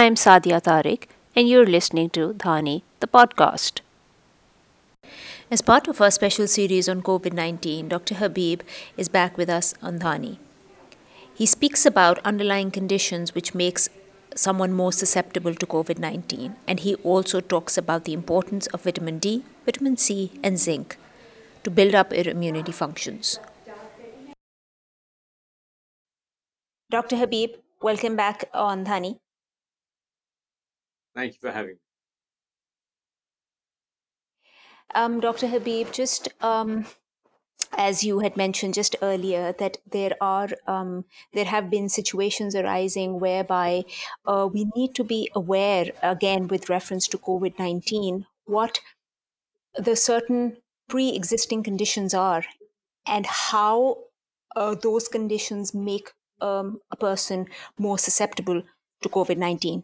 I'm Sadia Tariq, and you're listening to Dhani, the podcast. As part of our special series on COVID 19, Dr. Habib is back with us on Dhani. He speaks about underlying conditions which makes someone more susceptible to COVID 19, and he also talks about the importance of vitamin D, vitamin C, and zinc to build up immunity functions. Dr. Habib, welcome back on Dhani. Thank you for having me. Um, Dr. Habib, just um, as you had mentioned just earlier, that there are um, there have been situations arising whereby uh, we need to be aware, again with reference to COVID nineteen, what the certain pre-existing conditions are, and how uh, those conditions make um, a person more susceptible to COVID nineteen.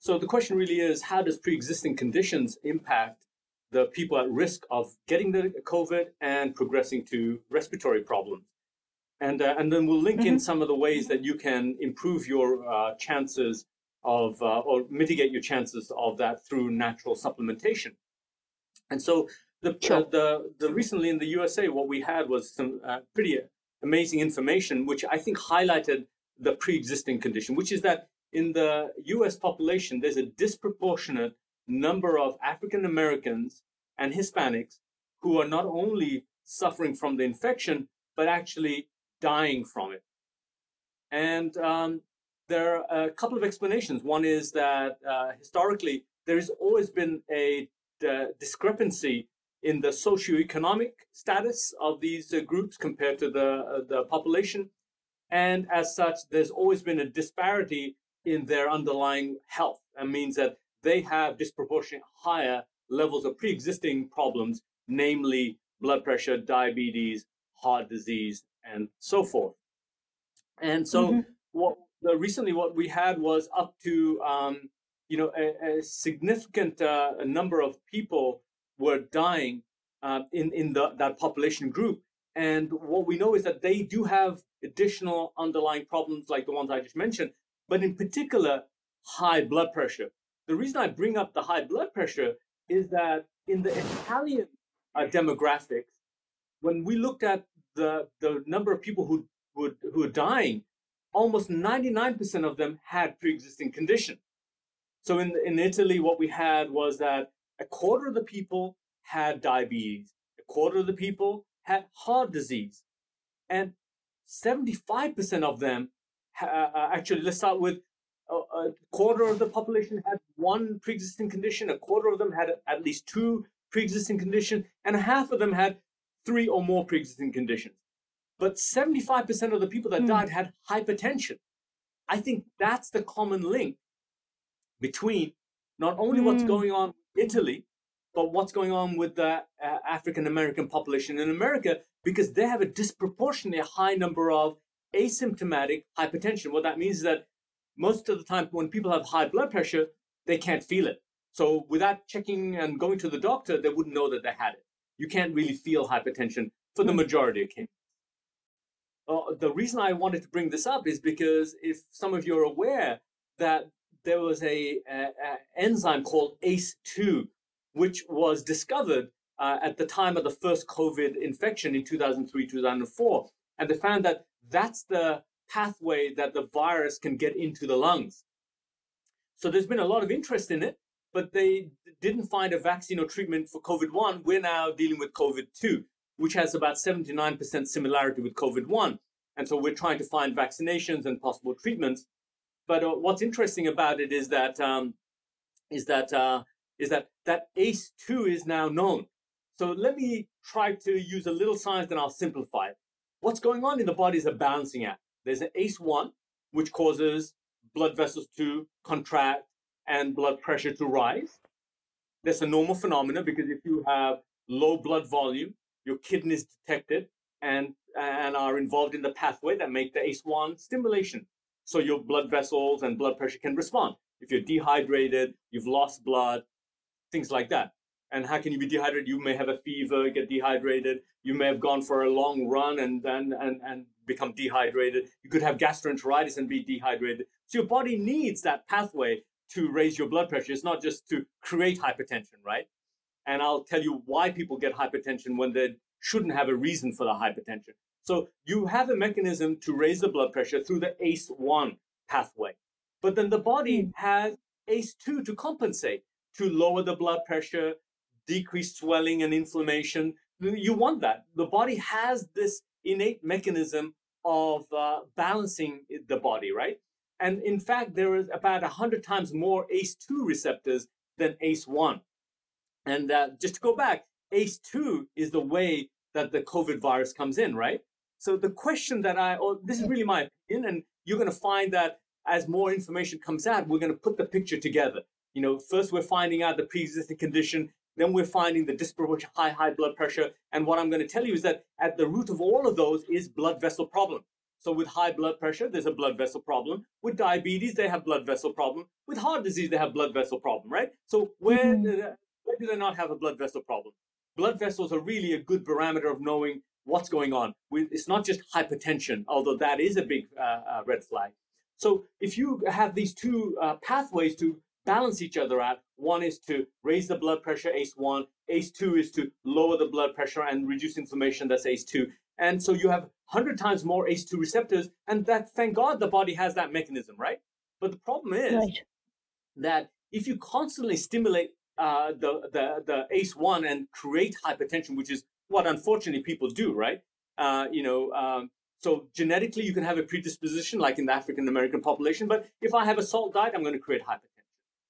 So the question really is, how does pre-existing conditions impact the people at risk of getting the COVID and progressing to respiratory problems. And, uh, and then we'll link mm-hmm. in some of the ways that you can improve your uh, chances of, uh, or mitigate your chances of that through natural supplementation. And so the, uh, sure. the, the recently in the USA, what we had was some uh, pretty amazing information, which I think highlighted the pre-existing condition, which is that in the US population, there's a disproportionate number of African Americans and Hispanics who are not only suffering from the infection, but actually dying from it. And um, there are a couple of explanations. One is that uh, historically, there has always been a discrepancy in the socioeconomic status of these uh, groups compared to the, uh, the population. And as such, there's always been a disparity in their underlying health. and means that they have disproportionate higher levels of pre-existing problems, namely blood pressure, diabetes, heart disease, and so forth. And so, mm-hmm. what the, recently what we had was up to um, you know a, a significant uh, number of people were dying uh, in in the, that population group. And what we know is that they do have additional underlying problems like the ones I just mentioned, but in particular, high blood pressure. The reason I bring up the high blood pressure is that in the Italian uh, demographics, when we looked at the, the number of people who, who, who are dying, almost 99% of them had pre-existing condition. So in, in Italy, what we had was that a quarter of the people had diabetes, a quarter of the people had heart disease, and 75% of them, uh, actually, let's start with a quarter of the population had one pre-existing condition, a quarter of them had at least two pre-existing conditions, and half of them had three or more pre-existing conditions. But 75% of the people that mm. died had hypertension. I think that's the common link between not only mm. what's hmm. going on in Italy, but what's going on with the uh, African American population in America, because they have a disproportionately high number of asymptomatic hypertension. What that means is that most of the time when people have high blood pressure, they can't feel it. So without checking and going to the doctor, they wouldn't know that they had it. You can't really feel hypertension for the hmm. majority of cases. Uh, the reason I wanted to bring this up is because if some of you are aware that there was a, a, a enzyme called ACE2, which was discovered uh, at the time of the first COVID infection in 2003, 2004. And they found that that's the pathway that the virus can get into the lungs. So there's been a lot of interest in it, but they didn't find a vaccine or treatment for COVID 1. We're now dealing with COVID 2, which has about 79% similarity with COVID 1. And so we're trying to find vaccinations and possible treatments. But uh, what's interesting about it is that um, is that uh, is that that ACE2 is now known. So let me try to use a little science and I'll simplify it. What's going on in the body is a balancing act. There's an ACE1, which causes blood vessels to contract and blood pressure to rise. That's a normal phenomenon because if you have low blood volume, your kidneys detect it and, and are involved in the pathway that make the ACE1 stimulation. So your blood vessels and blood pressure can respond. If you're dehydrated, you've lost blood, things like that. And how can you be dehydrated? You may have a fever, get dehydrated. You may have gone for a long run and and and, and become dehydrated. You could have gastroenteritis and be dehydrated. So your body needs that pathway to raise your blood pressure. It's not just to create hypertension, right? And I'll tell you why people get hypertension when they shouldn't have a reason for the hypertension. So you have a mechanism to raise the blood pressure through the ACE1 pathway. But then the body mm. has ACE2 to compensate, to lower the blood pressure, decrease swelling and inflammation. You want that. The body has this innate mechanism of uh, balancing the body, right? And in fact, there is about 100 times more ACE2 receptors than ACE1. And uh, just to go back, ACE2 is the way that the COVID virus comes in, right? So the question that I, oh, this is really my opinion, and you're going to find that as more information comes out, we're going to put the picture together. You know, first we're finding out the pre-existing condition, then we're finding the disproportionate high, high blood pressure. And what I'm going to tell you is that at the root of all of those is blood vessel problem. So with high blood pressure, there's a blood vessel problem. With diabetes, they have blood vessel problem. With heart disease, they have blood vessel problem, right? So where, mm-hmm. where do they not have a blood vessel problem? Blood vessels are really a good barometer of knowing what's going on. It's not just hypertension, although that is a big uh, uh, red flag. So if you have these two uh, pathways to balance each other out, one is to raise the blood pressure, ACE1. ACE2 is to lower the blood pressure and reduce inflammation, that's ACE2. And so you have 100 times more ACE2 receptors, and that, thank God, the body has that mechanism, right? But the problem is right. that if you constantly stimulate uh, the, the, the ACE1 and create hypertension, which is what unfortunately people do, right? Uh, you know, um, so genetically you can have a predisposition, like in the African American population. But if I have a salt diet, I'm going to create hypertension.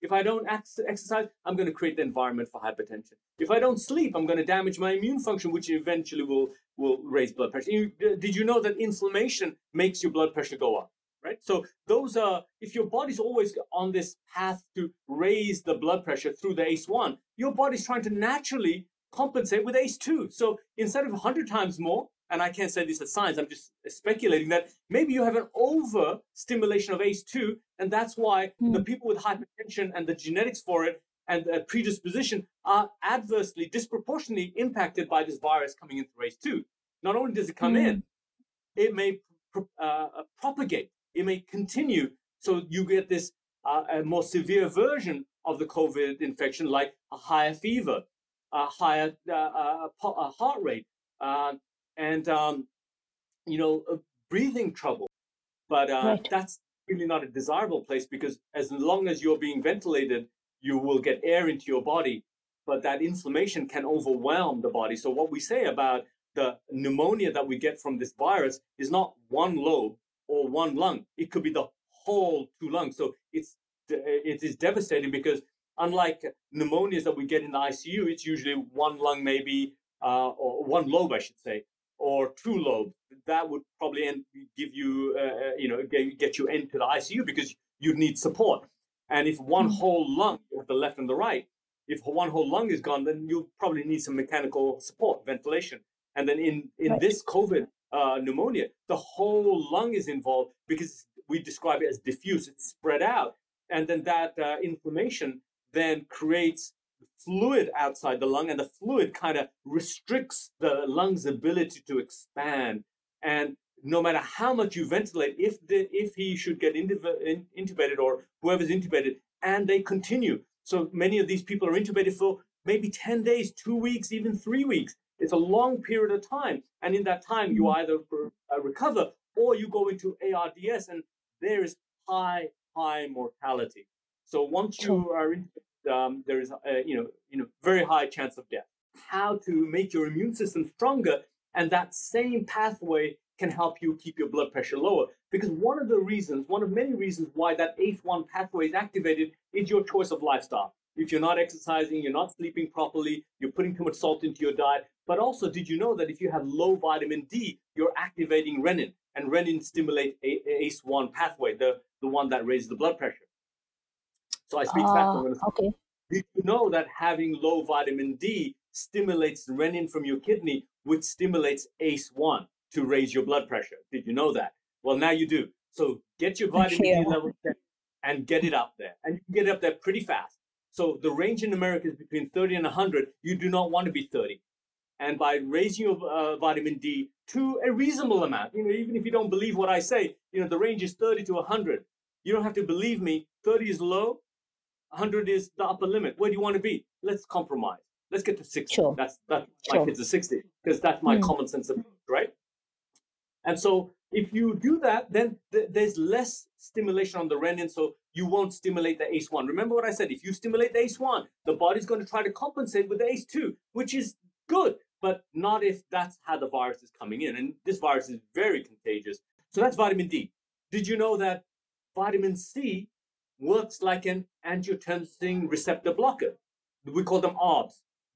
If I don't ex- exercise, I'm going to create the environment for hypertension. If I don't sleep, I'm going to damage my immune function, which eventually will will raise blood pressure. You, did you know that inflammation makes your blood pressure go up? Right. So those are if your body's always on this path to raise the blood pressure through the ACE1, your body's trying to naturally compensate with ACE2. So instead of 100 times more, and I can't say this as science, I'm just speculating that maybe you have an over stimulation of ACE2, and that's why mm. the people with hypertension and the genetics for it and the predisposition are adversely, disproportionately impacted by this virus coming in through ACE2. Not only does it come mm. in, it may uh, uh, propagate, it may continue. So you get this uh, a more severe version of the COVID infection, like a higher fever, a higher uh, uh, uh, heart rate, and um, you know breathing trouble. But right. that's really not a desirable place because as long as you're being ventilated, you will get air into your body, but that inflammation can overwhelm the body. So what we say about the pneumonia that we get from this virus is not one lobe or one lung. It could be the whole two lungs. So it's it is devastating because unlike pneumonias that we get in the ICU, it's usually one lung, maybe, uh, or one lobe, I should say, or two lobes. That would probably end, give you, uh, uh you know, get, you into the ICU because you'd need support. And if one mm-hmm. whole lung, the left and the right, if one whole lung is gone, then you'll probably need some mechanical support, ventilation. And then in, in right. this COVID uh, pneumonia, the whole lung is involved because we describe it as diffuse, it's spread out. And then that uh, inflammation then creates fluid outside the lung, and the fluid kind of restricts the lung's ability to expand. And no matter how much you ventilate, if the, if he should get intubated or whoever's intubated, and they continue. So many of these people are intubated for maybe 10 days, two weeks, even three weeks. It's a long period of time. And in that time, you mm-hmm. either uh, recover or you go into ARDS, and there is high, high mortality. So once you are in, um, there is a, you know you know very high chance of death. How to make your immune system stronger, and that same pathway can help you keep your blood pressure lower. Because one of the reasons, one of many reasons why that ACE1 pathway is activated is your choice of lifestyle. If you're not exercising, you're not sleeping properly, you're putting too much salt into your diet. But also, did you know that if you have low vitamin D, you're activating renin, and renin stimulates ACE1 pathway, the, the one that raises the blood pressure. So I speak uh, fast. Okay. Did you know that having low vitamin D stimulates renin from your kidney, which stimulates ACE1 to raise your blood pressure? Did you know that? Well, now you do. So get your vitamin D level and get it up there. And you can get it up there pretty fast. So the range in America is between 30 and 100. You do not want to be 30. And by raising your uh, vitamin D to a reasonable amount, you know, even if you don't believe what I say, you know, the range is 30 to 100. You don't have to believe me. 30 is low, 100 is the upper limit. Where do you want to be? Let's compromise. Let's get to 60. Sure. That's that. Sure. My kids are 60 because that's my Mm. common sense approach, right? And so if you do that, then th- there's less stimulation on the renin, so you won't stimulate the ACE1. Remember what I said? If you stimulate the ACE1, the body's going to try to compensate with the ACE2, which is good, but not if that's how the virus is coming in. And this virus is very contagious. So that's vitamin D. Did you know that vitamin C works like an angiotensin receptor blocker? We call them ARBs.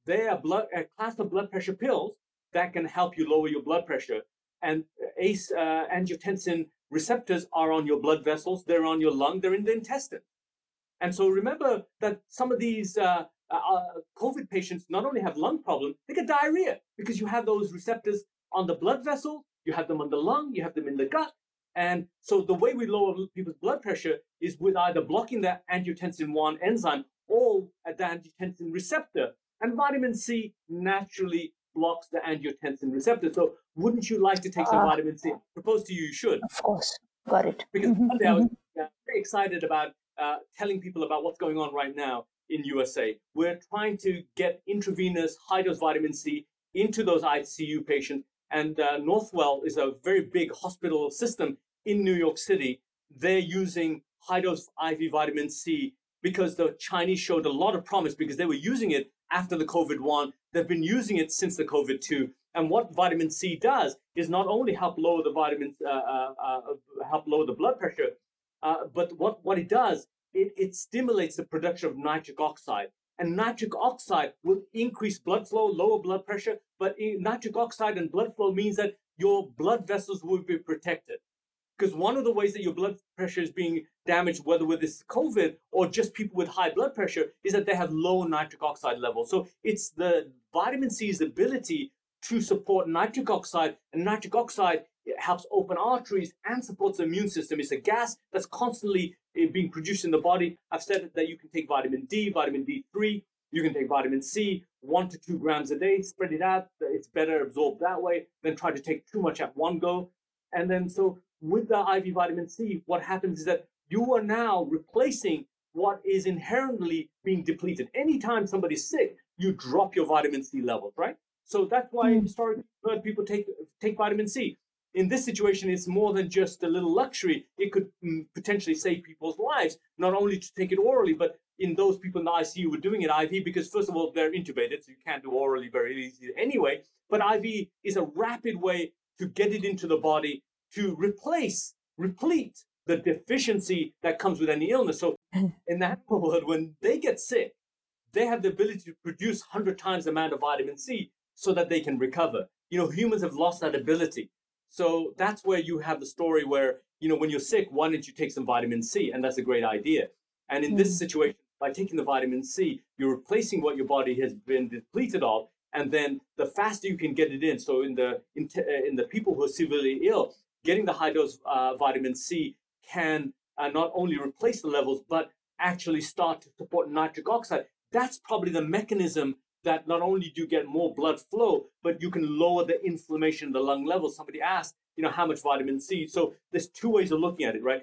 They are blood, a class of blood pressure pills that can help you lower your blood pressure. And ACE uh, angiotensin receptors are on your blood vessels, they're on your lung, they're in the intestine. And so remember that some of these uh, uh, COVID patients not only have lung problems, they get diarrhea because you have those receptors on the blood vessel, you have them on the lung, you have them in the gut. And so the way we lower people's blood pressure is with either blocking the angiotensin 1 enzyme or at the angiotensin receptor. And vitamin C naturally blocks the angiotensin receptor. So wouldn't you like to take some Ah. vitamin C? Propose to you, you should. Of course. Got it. Because Mhm, Monday I was uh, very excited about uh, telling people about what's going on right now in USA. We're trying to get intravenous high dose vitamin C into those ICU patients. And uh, Northwell is a very big hospital system in New York City. They're using high dose IV vitamin C because the Chinese showed a lot of promise because they were using it after the COVID 1. They've been using it since the COVID 2. And what vitamin C does is not only help lower the vitamins, uh, uh, uh, help lower the blood pressure, uh, but what, what it does, it, it stimulates the production of nitric oxide. And nitric oxide will increase blood flow, lower blood pressure. But nitric oxide and blood flow means that your blood vessels will be protected. Because one of the ways that your blood pressure is being damaged, whether with this COVID or just people with high blood pressure, is that they have low nitric oxide levels. So it's the vitamin C's ability to support nitric oxide, and nitric oxide it helps open arteries and supports the immune system. It's a gas that's constantly eh, being produced in the body. I've said that you can take vitamin D, vitamin D3, you can take vitamin C, one to two grams a day, spread it out. It's better absorbed that way than try to take too much at one go. And then, so with the IV vitamin C, what happens is that you are now replacing what is inherently being depleted. Anytime somebody's sick, you drop your vitamin C levels, right? So that's why Mm. historically people take take vitamin C. In this situation, it's more than just a little luxury. It could mm, potentially save people's lives, not only to take it orally, but in those people in the ICU were doing it IV because first of all they're intubated, so you can't do orally very easily anyway. But IV is a rapid way to get it into the body to replace, replete the deficiency that comes with any illness. So in that world, when they get sick, they have the ability to produce 100 times the amount of vitamin C so that they can recover. You know, humans have lost that ability. So that's where you have the story where, you know, when you're sick, why don't you take some vitamin C? And that's a great idea. And in this Mm. situation, by taking the vitamin C, you're replacing what your body has been depleted of. And then the faster you can get it in. So in the in, t- uh, in the people who are severely ill, getting the high dose uh, vitamin C can uh, not only replace the levels, but actually start to support nitric oxide. That's probably the mechanism that not only do you get more blood flow, but you can lower the inflammation in the lung levels. Somebody asked, you know, how much vitamin C. So there's two ways of looking at it, right?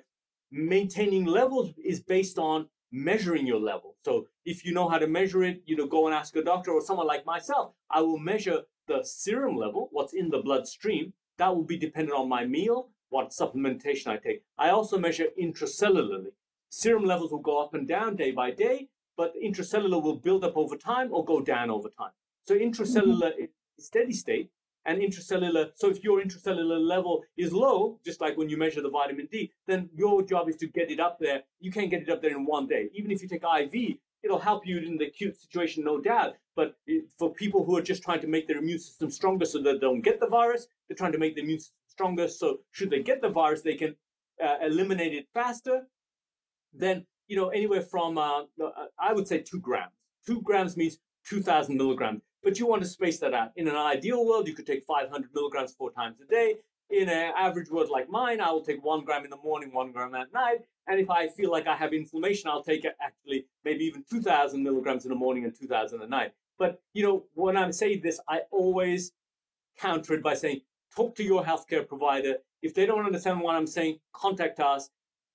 Maintaining levels is based on measuring your level. So if you know how to measure it, you know, go and ask a doctor or someone like myself. I will measure the serum level, what's in the bloodstream. That will be dependent on my meal, what supplementation I take. I also measure intracellularly. Serum levels will go up and down day by day, but intracellular will build up over time or go down over time. So intracellular is steady state and intracellular. So if your intracellular level is low, just like when you measure the vitamin D, then your job is to get it up there. You can't get it up there in one day. Even if you take IV, it'll help you in the acute situation, no doubt. But for people who are just trying to make their immune system stronger so that they don't get the virus, they're trying to make the immune system stronger. So should they get the virus, they can uh, eliminate it faster. Then you know anywhere from uh, I would say two grams. Two grams means 2,000 milligrams. But you want to space that out. In an ideal world, you could take 500 milligrams four times a day. In an average world like mine, I will take one gram in the morning, one gram at night. And if I feel like I have inflammation, I'll take actually maybe even 2,000 milligrams in the morning and 2,000 at night. But you know, when I'm saying this, I always counter it by saying, talk to your healthcare provider. If they don't understand what I'm saying, contact us.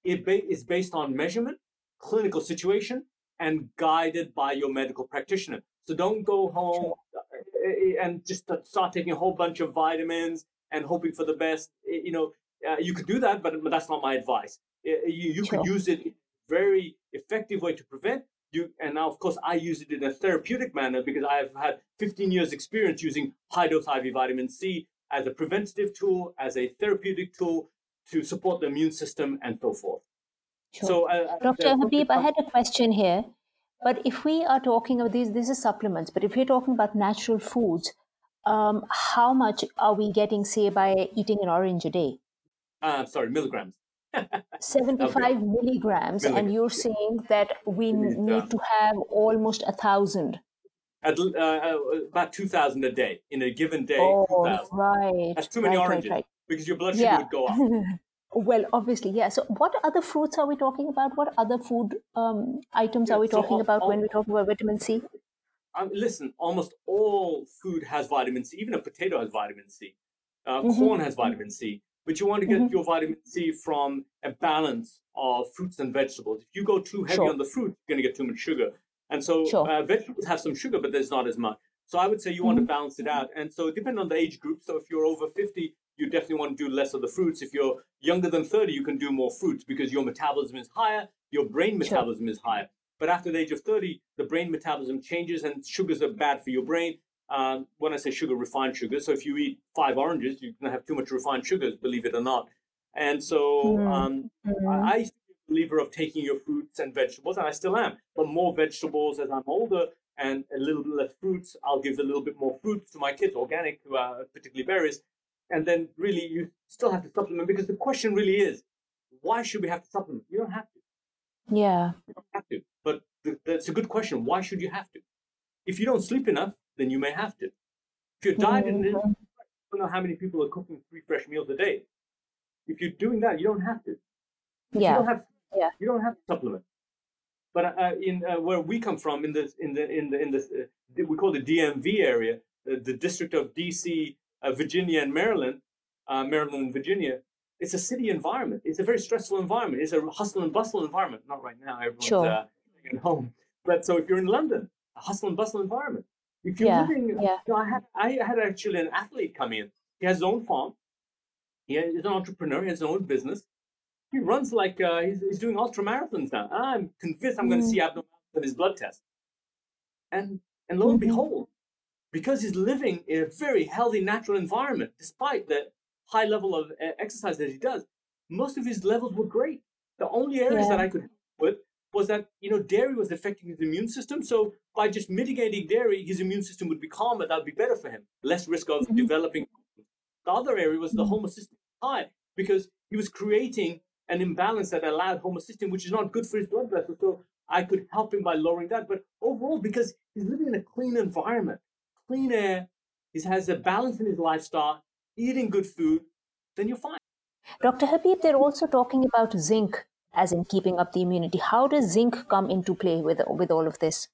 It ba- is based on measurement, clinical situation, and guided by your medical practitioner. So don't go home uh, and just start taking a whole bunch of vitamins and hoping for the best. You know, uh, you could do that, but, but that's not my advice. You, you sure. could use it very effective way to prevent you. And now, of course, I use it in a therapeutic manner because I've had 15 years experience using high dose IV vitamin C as a preventative tool, as a therapeutic tool to support the immune system and so forth. Sure. So, uh, Dr. Habib, I had a question here. But if we are talking about these, this is supplements. But if we're talking about natural foods, um, how much are we getting, say, by eating an orange a day? Uh, sorry, milligrams. 75 okay. milligrams, and you're saying that we need to have almost a thousand. At, uh, uh, about 2,000 a day in a given day. Oh, right. That's too many right, oranges right, right. because your blood sugar yeah. would go up. well, obviously, yeah. So, what other fruits are we talking about? What other food um, items yeah, are we so talking all, about all, when we talk about vitamin C? Um, listen, almost all food has vitamin C. Even a potato has vitamin C. Uh, mm-hmm. Corn has vitamin C but you want to get mm-hmm. your vitamin C from a balance of fruits and vegetables. If you go too heavy sure. on the fruit, you're going to get too much sugar. And so sure. uh, vegetables have some sugar, but there's not as much. So I would say you mm-hmm. want to mm-hmm. balance it out. And so depending on the age group, so if you're over 50, you definitely want to do less of the fruits. If you're younger than 30, you can do more fruits because your metabolism is higher, your brain metabolism sure. is higher. But after the age of 30, the brain metabolism changes and sugars are bad for your brain. Um, when I say sugar, refined sugar. So if you eat five oranges, you're going to have too much refined sugars, believe it or not. And so mm-hmm. um, mm-hmm. I, to be a believer of taking your fruits and vegetables, and I still am, but more vegetables as I'm older and a little bit less fruits. I'll give a little bit more fruits to my kids, organic, uh, particularly berries. And then really you still have to supplement because the question really is, why should we have to supplement? You don't have to. Yeah. You don't have to. But th- that's a good question. Why should you have to? If you don't sleep enough, then you may have to. If you're dieting, mm-hmm. I don't know how many people are cooking three fresh meals a day. If you're doing that, you don't have to. Yeah. You don't have. Yeah. You don't have to supplement. But uh, in uh, where we come from, in the in the in the in the uh, we call the DMV area, the District of DC, uh, Virginia, and Maryland, uh, Maryland and Virginia. It's a city environment. It's a very stressful environment. It's a hustle and bustle environment. Not right now. Everyone's sure. Uh, at home. But so if you're in London, a hustle and bustle environment. If you're yeah, living, yeah. You know, I had I had actually an athlete come in. He has his own farm. He is an entrepreneur. He has his own business. He runs like uh, he's, he's doing ultra marathons now. I'm convinced I'm mm. going to see abnormalities in his blood test. And and lo and mm-hmm. behold, because he's living in a very healthy, natural environment, despite the high level of uh, exercise that he does, most of his levels were great. The only areas yeah. that I could with was that you know dairy was affecting his immune system. So by just mitigating dairy, his immune system would be calmer. That would be better for him. Less risk of mm-hmm. developing. The other area was the mm-hmm. homocysteine high because he was creating an imbalance that allowed homocysteine, which is not good for his blood vessels. So I could help him by lowering that. But overall, because he's living in a clean environment, clean air, he has a balance in his lifestyle, eating good food, then you're fine. Dr. Habib, they're also talking about zinc as in keeping up the immunity. How does zinc come into play with with all of this?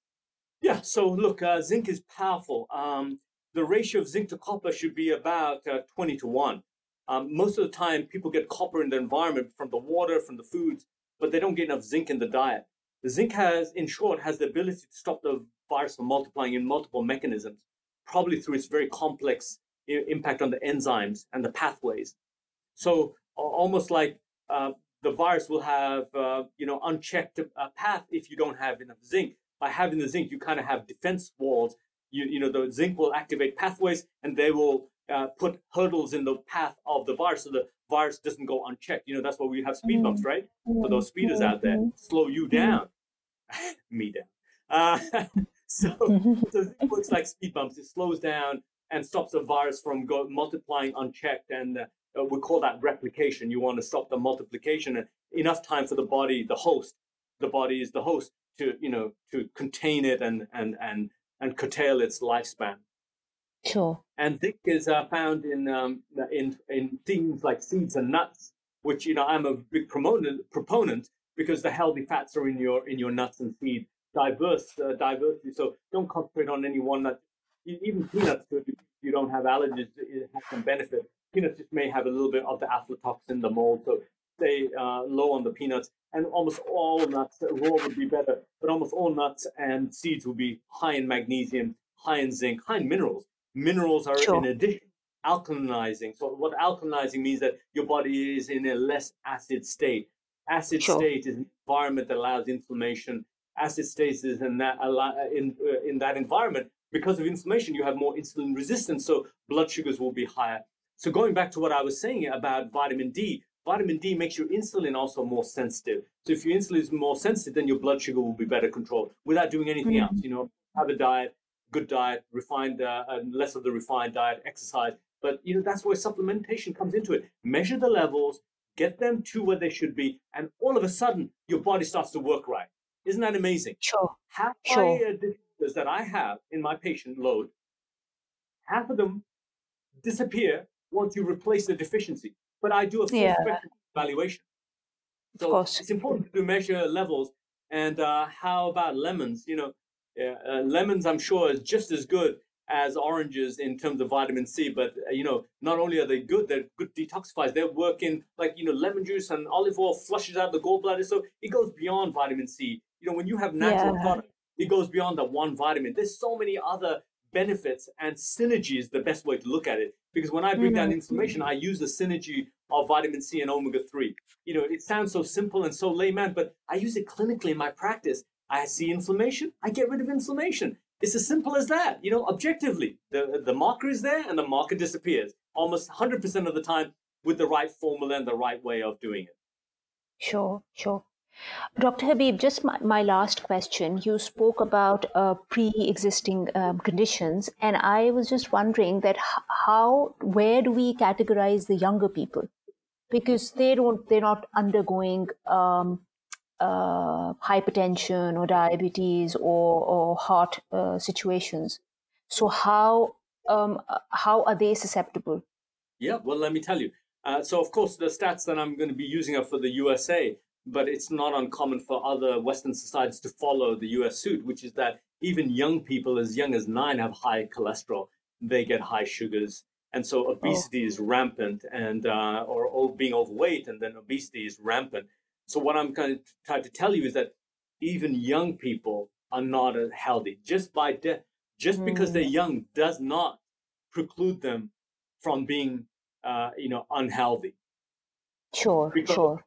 Yeah, so look, uh, zinc is powerful. Um, the ratio of zinc to copper should be about uh, 20 to 1. Um, most of the time, people get copper in the environment from the water, from the foods, but they don't get enough zinc in the diet. The zinc has, in short, has the ability to stop the virus from multiplying in multiple mechanisms, probably through its very complex I- impact on the enzymes and the pathways. So almost like uh, the virus will have uh, you know unchecked uh, path if you don't have enough zinc. By having the zinc, you kind of have defense walls. You you know the zinc will activate pathways and they will uh, put hurdles in the path of the virus so the virus doesn't go unchecked. You know that's why we have speed bumps, right? For those speeders out there, slow you down, me down. So, so zinc works like speed bumps. It slows down and stops the virus from go, multiplying unchecked and uh, uh, we call that replication. You want to stop the multiplication and enough time for the body, the host, the body is the host to, you know, to contain it and, and, and, and curtail its lifespan. Sure. And zinc is uh, found in, um, in, in things like seeds and nuts, which, you know, I'm a big proponent, proponent because the healthy fats are in your, in your nuts and seeds. Diverse, uh, diversity. So don't concentrate on any one nut. Even peanuts, if you don't have allergies, it has some benefit peanuts just may have a little bit of the aflatoxin, the mold. So stay uh, low on the peanuts, and almost all nuts, raw would be better, but almost all nuts and seeds will be high in magnesium, high in zinc, high in minerals. Minerals are Sure. in addition alkalinizing. So what alkalinizing means that your body is in a less acid state. Acid Sure. state is an environment that allows inflammation. Acid state is in that allow- in uh, in that environment because of inflammation. You have more insulin resistance, so blood sugars will be higher. So going back to what I was saying about vitamin D, vitamin D makes your insulin also more sensitive. So if your insulin is more sensitive, then your blood sugar will be better controlled without doing anything Mhm. else. You know, have a diet, good diet, refined, uh, and less of the refined diet, exercise. But you know that's where supplementation comes into it. Measure the levels, get them to where they should be, and all of a sudden your body starts to work right. Isn't that amazing? Sure. half Sure. my uh, diseases that I have in my patient load, half of them disappear once you replace the deficiency. But I do a full Yeah. spectrum evaluation. Of So course. it's important to measure levels. And uh, how about lemons? You know, uh, uh, lemons, I'm sure, is just as good as oranges in terms of vitamin C. But uh, you know, not only are they good, they're good detoxifiers. They're working like you know, lemon juice and olive oil flushes out the gallbladder, so it goes beyond vitamin C. You know, when you have natural Yeah. products, it goes beyond that one vitamin. There's so many other benefits and synergy is the best way to look at it. Because when I bring down Mhm. inflammation, I use the synergy of vitamin C and omega 3 you know, it sounds so simple and so layman, but I use it clinically in my practice. I see inflammation, I get rid of inflammation. It's as simple as that. You know, objectively, the, the marker is there and the marker disappears almost 100% of the time with the right formula and the right way of doing it. Sure, sure. Dr. Habib, just my, my last question. You spoke about uh, pre-existing um, conditions, and I was just wondering that how, where do we categorize the younger people? Because they don't, they're not undergoing um, uh, hypertension or diabetes or, or heart uh, situations. So how um, uh, how are they susceptible? Yeah, well, let me tell you. Uh, so, of course, the stats that I'm going to be using are for the USA, but it's not uncommon for other Western societies to follow the US suit, which is that even young people as young as nine have high cholesterol. They get high sugars. And so obesity is rampant and, uh, or, or being overweight, and then obesity is rampant. So, what I'm going to try to tell you is that even young people are not as healthy. Just by de- just because Mm. they're young does not preclude them from being uh, you know, unhealthy. Sure, Because- sure.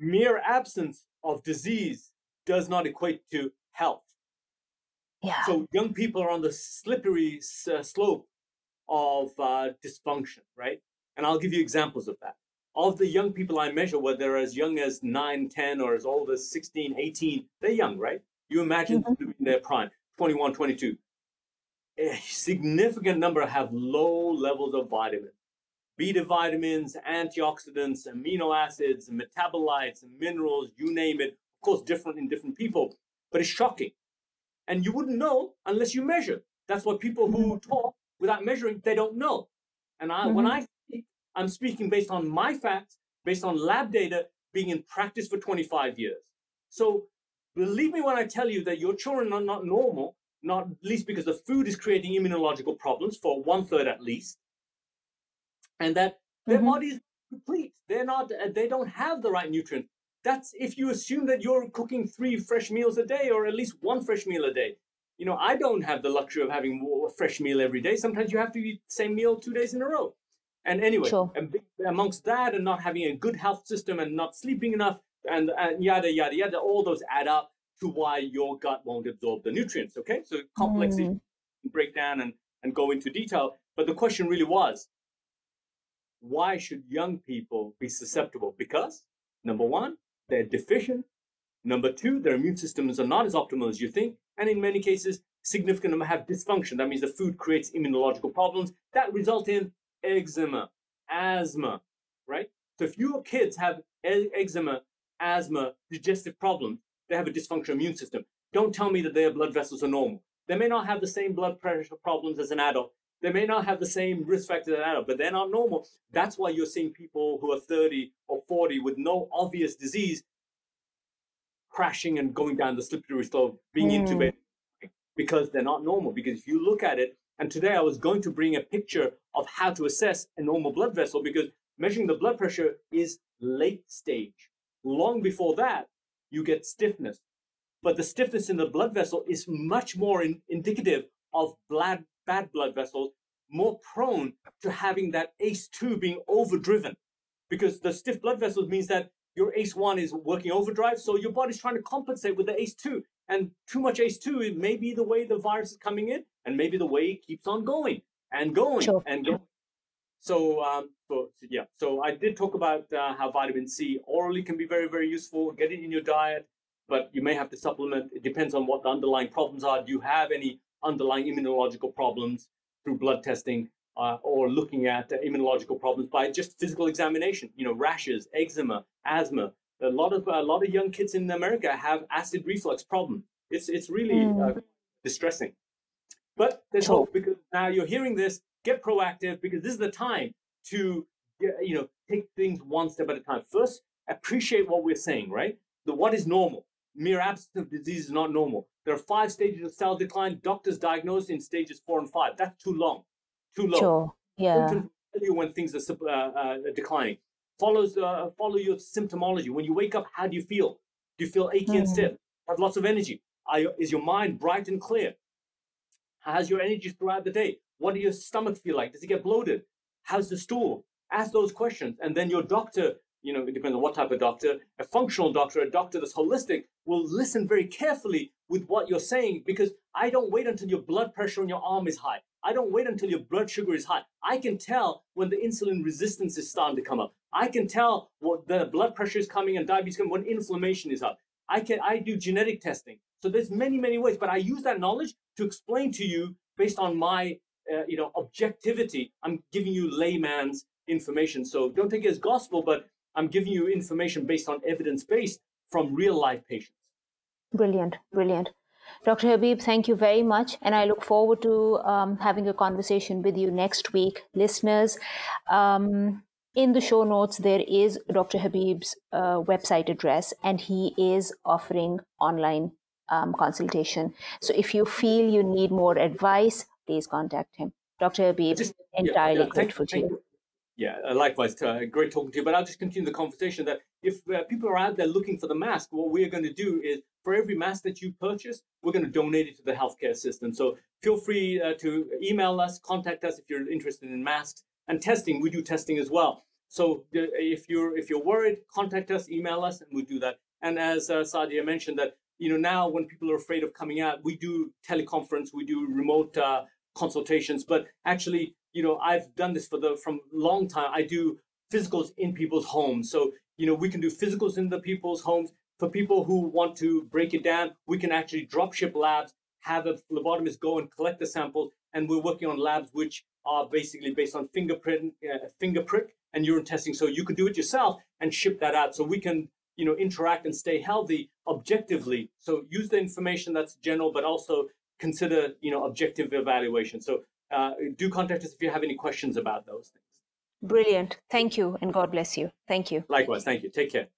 Mere absence of disease does not equate to health. Yeah. So young people are on the slippery s- uh, slope of uh, dysfunction, right? And I'll give you examples of that. Of the young people I measure, whether they're as young as 9, 10, or as old as 16, 18, they're young, right? You imagine Mhm. them in their prime, 21, 22. A significant number have low levels of vitamins. Beta vitamins, antioxidants, amino acids, metabolites, minerals, you name it. Of course, different in different people, but it's shocking. And you wouldn't know unless you measure. That's what people who talk without measuring, they don't know. And I, when mm-hmm. I speak, I'm speaking based on my facts, based on lab data, being in practice for 25 years. So believe me when I tell you that your children are not normal, not least because the food is creating immunological problems for one third at least, and that their Mhm. body is complete. They're not. uh, They don't have the right nutrients. That's if you assume that you're cooking three fresh meals a day or at least one fresh meal a day. You know, I don't have the luxury of having a fresh meal every day. Sometimes you have to eat the same meal two days in a row. And anyway, Sure. and amongst that and not having a good health system and not sleeping enough and, and yada yada yada, all those add up to why your gut won't absorb the nutrients. Okay, so complex Mm. break down and, and go into detail. But the question really was why should young people be susceptible? Because number one, they're deficient. Number two, their immune systems are not as optimal as you think. And in many cases, significant number have dysfunction. That means the food creates immunological problems that result in eczema, asthma, right? So if your kids have eczema, asthma, digestive problems, they have a dysfunctional immune system. Don't tell me that their blood vessels are normal. They may not have the same blood pressure problems as an adult. They may not have the same risk factors as an adult, but they're not normal. That's why you're seeing people who are 30 or 40 with no obvious disease crashing and going down the slippery slope, being Mm. intubated because they're not normal. Because if you look at it, and today I was going to bring a picture of how to assess a normal blood vessel because measuring the blood pressure is late stage. Long before that, you get stiffness. But the stiffness in the blood vessel is much more in, indicative of bad, bad blood vessels, more prone to having that ACE2 being overdriven. Because the stiff blood vessels means that your ACE1 is working overdrive, so your body's trying to compensate with the ACE2. And too much ACE2 it may be the way the virus is coming in, and maybe the way it keeps on going and going sure. and going. So, um, so, yeah, so I did talk about uh, how vitamin C orally can be very, very useful. Get it in your diet, but you may have to supplement. It depends on what the underlying problems are. Do you have any underlying immunological problems through blood testing uh, or looking at uh, immunological problems by just physical examination? You know, rashes, eczema, asthma. A lot of a lot of young kids in America have acid reflux problem. It's it's really mm. uh, distressing. But there's sure. hope because now you're hearing this. Get proactive because this is the time to you know take things one step at a time. First, appreciate what we're saying. Right, the what is normal mere absence of disease is not normal. There are five stages of cell decline. Doctors diagnose in stages four and five. That's too long, too low. Sure. Yeah. Tell you when things are uh, uh, declining. Follows uh, follow your symptomology. When you wake up, how do you feel? Do you feel achy mm. and hmm. stiff? Have lots of energy? You, is your mind bright and clear? How's your energy throughout the day? What does your stomach feel like? Does it get bloated? How's the stool? Ask those questions, and then your doctor you know, it depends on what type of doctor. A functional doctor, a doctor that's holistic, will listen very carefully with what you're saying because I don't wait until your blood pressure on your arm is high. I don't wait until your blood sugar is high. I can tell when the insulin resistance is starting to come up. I can tell what the blood pressure is coming and diabetes coming when inflammation is up. I can I do genetic testing. So there's many many ways, but I use that knowledge to explain to you based on my uh, you know objectivity. I'm giving you layman's information. So don't take it as gospel, but I'm giving you information based on evidence based from real life patients. Brilliant, brilliant. Dr. Habib, thank you very much. And I look forward to um, having a conversation with you next week. Listeners, um, in the show notes, there is Dr. Habib's uh, website address, and he is offering online um, consultation. So if you feel you need more advice, please contact him. Dr. Habib, just, entirely yeah, yeah, grateful thank, to you. Yeah, uh, likewise. Uh, great talking to you. But I'll just continue the conversation that if uh, people are out there looking for the mask, what we're going to do is for every mask that you purchase, we're going to donate it to the healthcare system. So feel free uh, to email us, contact us if you're interested in masks and testing. We do testing as well. So uh, if you're if you're worried, contact us, email us, and we'll do that. And as uh, Sadia mentioned, that you know now when people are afraid of coming out, we do teleconference, we do remote uh, consultations. But actually, you know, I've done this for the from long time. I do physicals in people's homes. So, you know, we can do physicals in the people's homes. For people who want to break it down, we can actually drop ship labs, have a phlebotomist go and collect the samples. And we're working on labs which are basically based on fingerprint, uh, finger prick and urine testing. So you can do it yourself and ship that out. So we can, you know, interact and stay healthy objectively. So use the information that's general, but also consider, you know, objective evaluation. So uh, do contact us if you have any questions about those things. Brilliant. Thank you, and God bless you. Thank you. Likewise. Thank you. Take care.